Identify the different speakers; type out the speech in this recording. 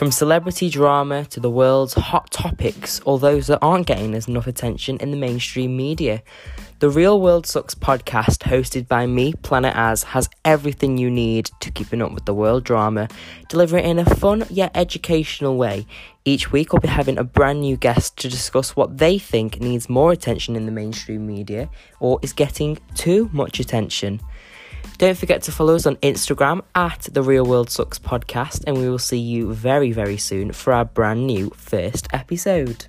Speaker 1: From celebrity drama to the world's hot topics, or those that aren't getting as enough attention in the mainstream media. The Real World Sucks podcast, hosted by me, Planet Az, has everything you need to keeping up with the world drama, deliver it in a fun yet educational way. Each week, I'll be having a brand new guest to discuss what they think needs more attention in the mainstream media or is getting too much attention. Don't forget to follow us on Instagram at the Real World Sucks podcast, and we will see you very, very soon for our brand new first episode.